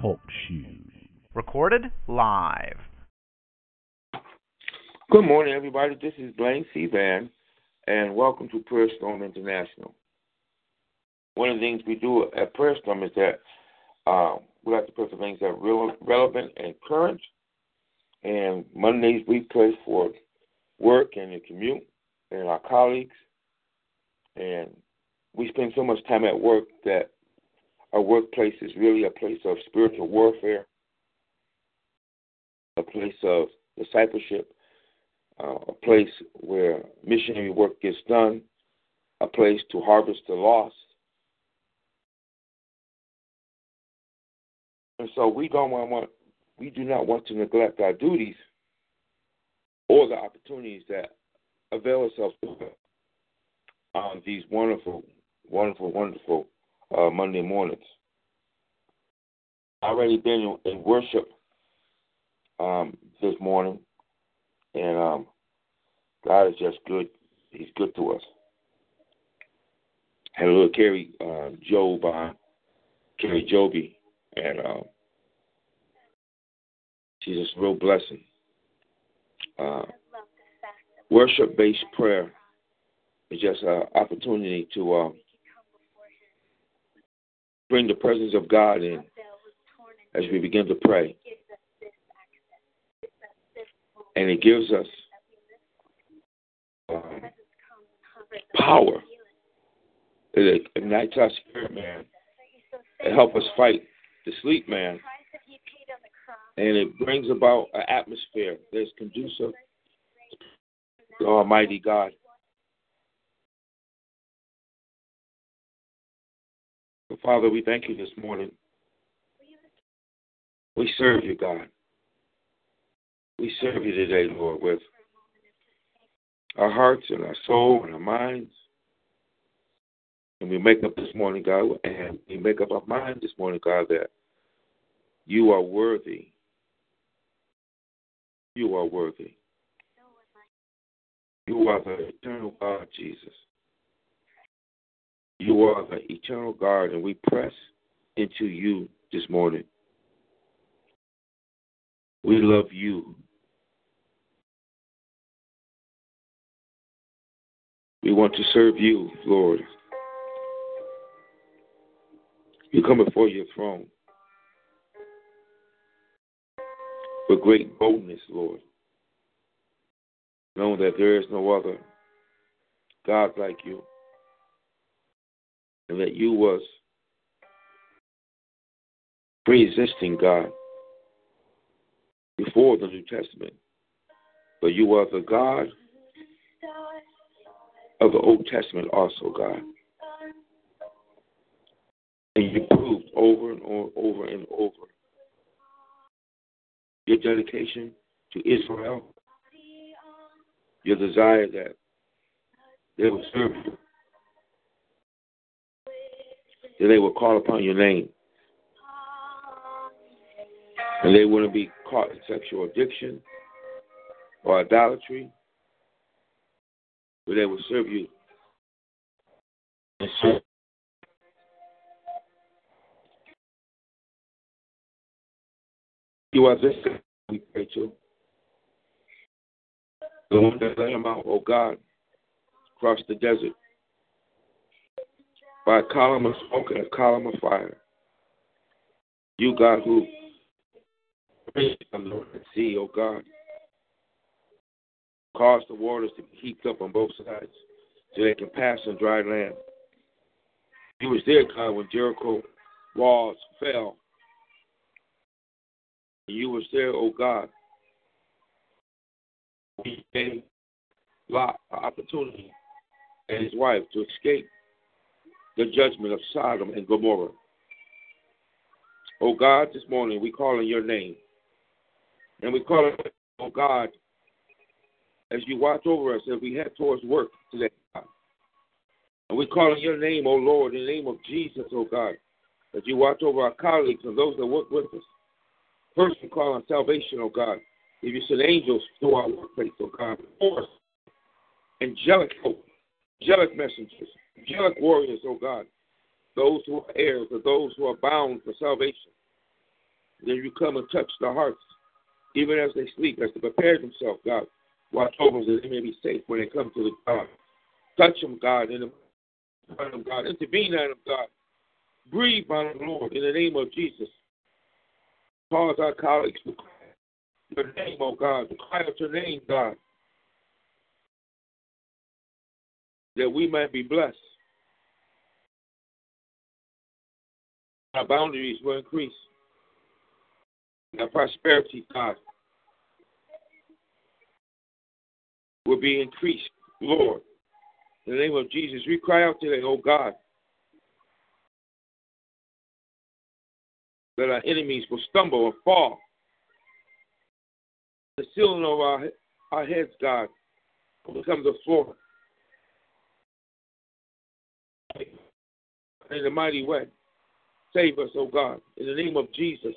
Talk shoes. Recorded live. Good morning, everybody. This is Blaine C. Van, and welcome to Prayer Storm International. One of the things we do at Prayer Storm is that um, we like to pray for things that are real, relevant and current. And Mondays we pray for work and the commute and our colleagues. And we spend so much time at work that our workplace is really a place of spiritual warfare, a place of discipleship, uh, a place where missionary work gets done, a place to harvest the lost. And so we don't want, we do not want to neglect our duties or the opportunities that avail ourselves to on these wonderful, wonderful, wonderful uh, Monday mornings. I already been in, worship um, this morning, and um, God is just good. He's good to us. Had a little Kari uh, Jobe on, Kari Jobe, and um, she's just a real blessing. Uh, worship based prayer is just an opportunity to um, bring the presence of God in as we begin to pray. And it gives us um, power. It ignites our spirit, man. It helps us fight the sleep, man. And it brings about an atmosphere that's conducive to Almighty God. Father, we thank you this morning. We serve you, God. We serve you today, Lord, with our hearts and our soul and our minds. And we make up this morning, God, and we make up our mind this morning, God, that you are worthy. You are worthy. You are the eternal God, Jesus. You are the eternal God, and we press into you this morning. We love you. We want to serve you, Lord. We come before your throne with great boldness, Lord, knowing that there is no other God like you, and that you was pre-existing God before the New Testament, but you are the God of the Old Testament also, God. And you proved over and over and over your dedication to Israel, your desire that they will serve you, that they will call upon your name, and they wouldn't be caught in sexual addiction or idolatry, but they will serve you You are this we pray to. The one that led him out, oh God, across the desert by a column of smoke and a column of fire. You, God, who raised the Lord at sea, oh God, caused the waters to be heaped up on both sides so they can pass on dry land. He was there, God, when Jericho walls fell you was there, oh God. We gave Lot an opportunity and his wife to escape the judgment of Sodom and Gomorrah. Oh God, this morning we call on your name. And we call on, oh God, as you watch over us as we head towards work today. And we call on your name, oh Lord, in the name of Jesus, oh God, as you watch over our colleagues and those that work with us. First, we call on salvation, oh God. If you send angels to our workplace, oh God, us, angelic hope, angelic messengers, angelic warriors, oh God, those who are heirs or those who are bound for salvation. Then you come and touch their hearts, even as they sleep, as they prepare themselves, God. Watch over them that they may be safe when they come to the God. Touch them, God, in the them, God. Intervene on them, God. Breathe on them, Lord, in the name of Jesus. Cause our colleagues to cry your name, oh God, to cry out your name, God, that we might be blessed. Our boundaries will increase. Our prosperity, God, will be increased, Lord. In the name of Jesus, we cry out today, oh God, that our enemies will stumble and fall. The ceiling of our, our heads, God, will become the floor. In the mighty way. Save us, oh God, in the name of Jesus.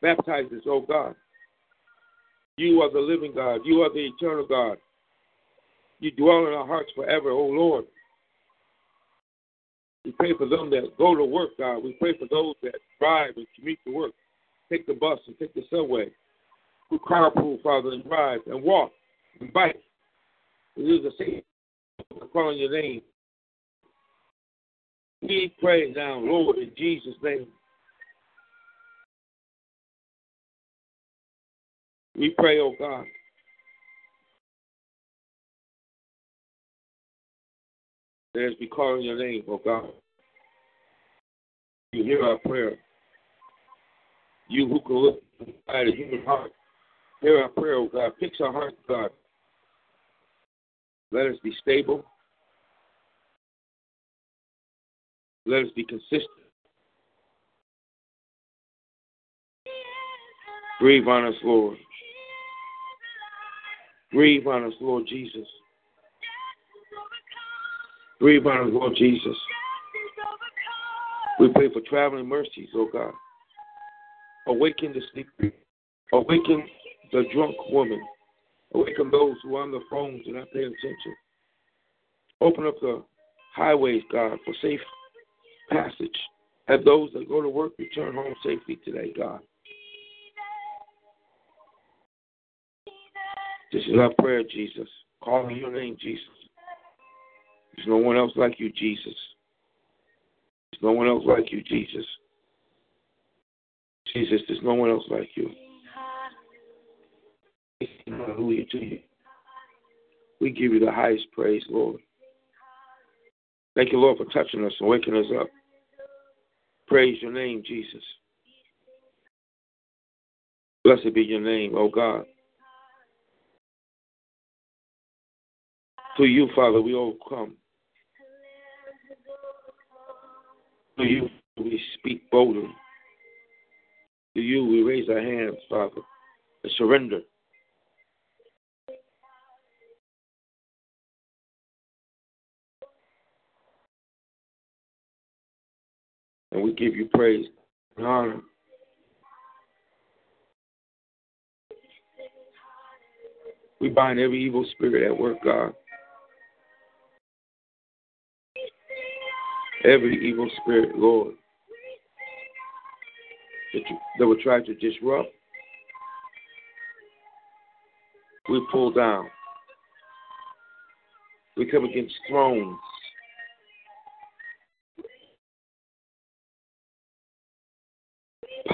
Baptize us, oh God. You are the living God. You are the eternal God. You dwell in our hearts forever, oh Lord. We pray for them that go to work, God. We pray for those that drive and commute to work, take the bus and take the subway, who carpool, Father, and drive and walk and bike. We use the same calling your name. We pray now, Lord, in Jesus' name. We pray, oh God. That as we call on your name, oh God, you hear our prayer. You who can look at a human heart, hear our prayer, oh God. Fix our hearts, God. Let us be stable. Let us be consistent. Breathe on us, Lord. Breathe on us, Lord Jesus. Breathe on us, Lord Jesus. We pray for traveling mercies, oh God. Awaken the sleeping. Awaken the drunk woman. Awaken those who are on the phones and not paying attention. Open up the highways, God, for safe passage. Have those that go to work return home safely today, God. This is our prayer, Jesus. Calling your name, Jesus. There's no one else like you, Jesus. There's no one else like you, Jesus. Jesus, there's no one else like you. Hallelujah to you. We give you the highest praise, Lord. Thank you, Lord, for touching us and waking us up. Praise your name, Jesus. Blessed be your name, O oh God. To you, Father, we all come. To you, we speak boldly. To you, we raise our hands, Father, and surrender. And we give you praise and honor. We bind every evil spirit at work, God. Every evil spirit, Lord, that, would try to disrupt, we pull down. We come against thrones.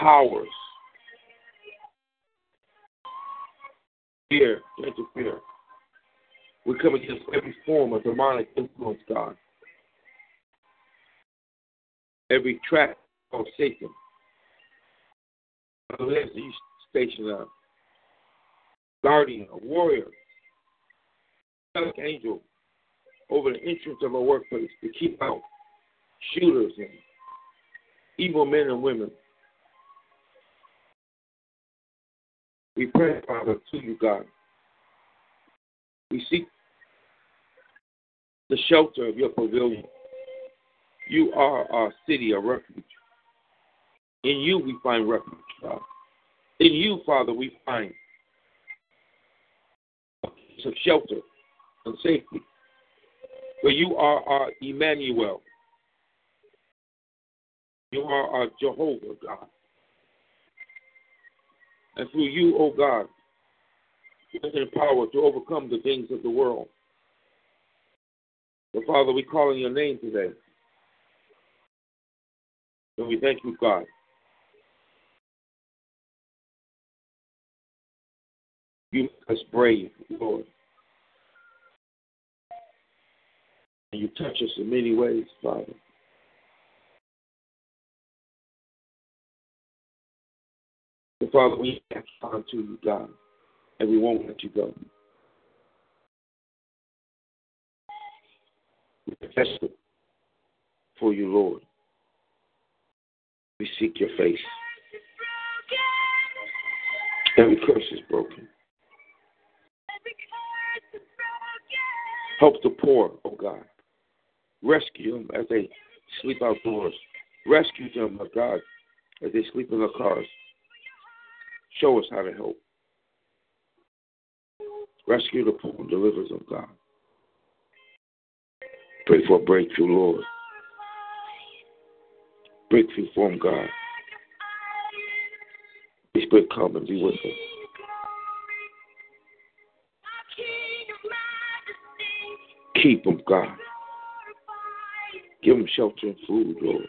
Powers. Fear, interfere. We come against every form of demonic influence, God every trap of Satan. Unless you station a guardian, a warrior, angel over the entrance of a workplace to keep out shooters and evil men and women. We pray, Father, to you, God. We seek the shelter of your pavilion. You are our city of refuge. In you we find refuge, God. In you, Father, we find of shelter and safety. For you are our Emmanuel. You are our Jehovah, God. And through you, O God, are empowered to overcome the things of the world. So, Father, we call on your name today. And we thank you, God. You make us brave, Lord. And you touch us in many ways, Father. Father, we ask on to you, God, and we won't let you go. We confess for you, Lord. We seek your face. Every curse is broken. Help the poor, oh God. Rescue them as they sleep outdoors. Rescue them, oh God, as they sleep in their cars. Show us how to help. Rescue the poor, deliver them, God. Pray for a breakthrough, Lord. Breakthrough from God. Holy Spirit, come and be with us. Keep them, God. Give them shelter and food, Lord.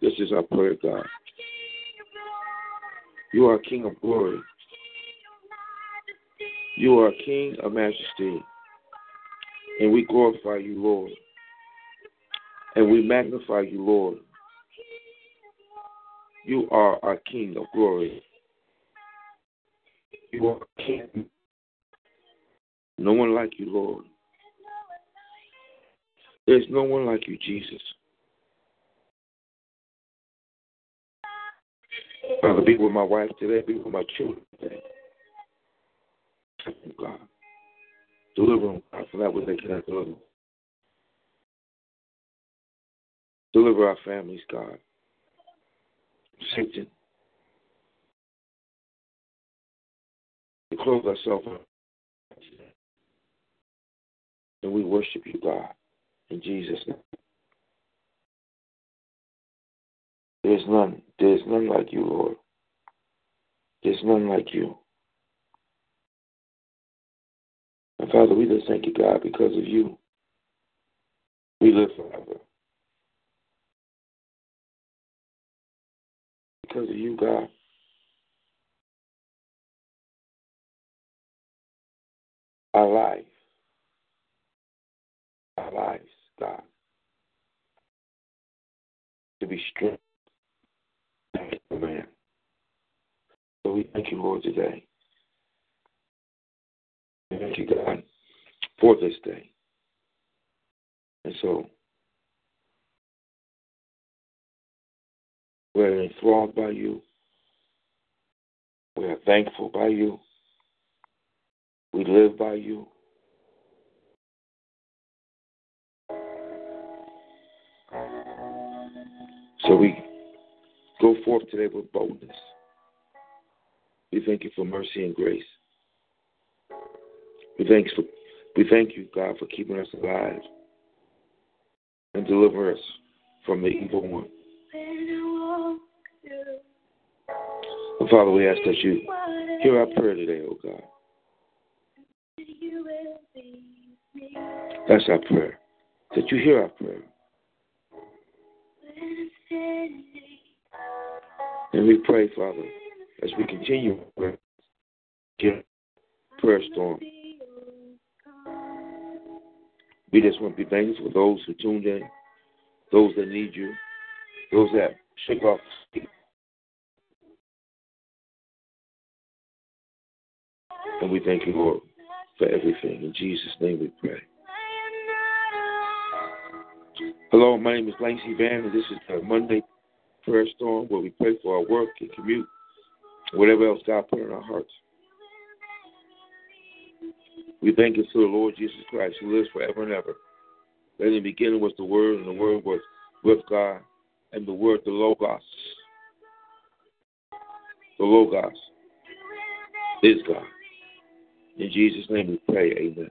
This is our prayer, God. You are King of glory. You are King of majesty. And we glorify you, Lord. And we magnify you, Lord. You are our King of glory. You are King. No one like you, Lord. There's no one like you, Jesus. Father, be with my wife today, be with my children today. God. Deliver them, God, for that which they cannot deliver. Deliver our families, God. Satan. We clothe ourselves and we worship you, God, in Jesus' name. There's none. There's none like you, Lord. There's none like you. And Father, we just thank you, God, because of you. We live forever. Because of you, God. Our life, our lives, God, to be strengthened, man. So we thank you, Lord, today. Thank you, God, for this day. And so we're enthralled by you. We are thankful by you. We live by you. So we go forth today with boldness. We thank you for mercy and grace. We thank, for, we thank you, God, for keeping us alive and deliver us from the evil one. And Father, we ask that you hear our prayer today, oh God. That's our prayer. That you hear our prayer. And we pray, Father, as we continue prayer, prayer storm. We just want to be thankful for those who tuned in, those that need you, those that shake off. And we thank you, Lord, for everything. In Jesus' name we pray. Hello, my name is Lacey Van, and this is the Monday Prayer Storm where we pray for our work and commute, whatever else God put in our hearts. We thank you for the Lord Jesus Christ who lives forever and ever. That in the beginning was the Word, and the Word was with God, and the Word, the Logos. The Logos is God. In Jesus' name we pray, amen.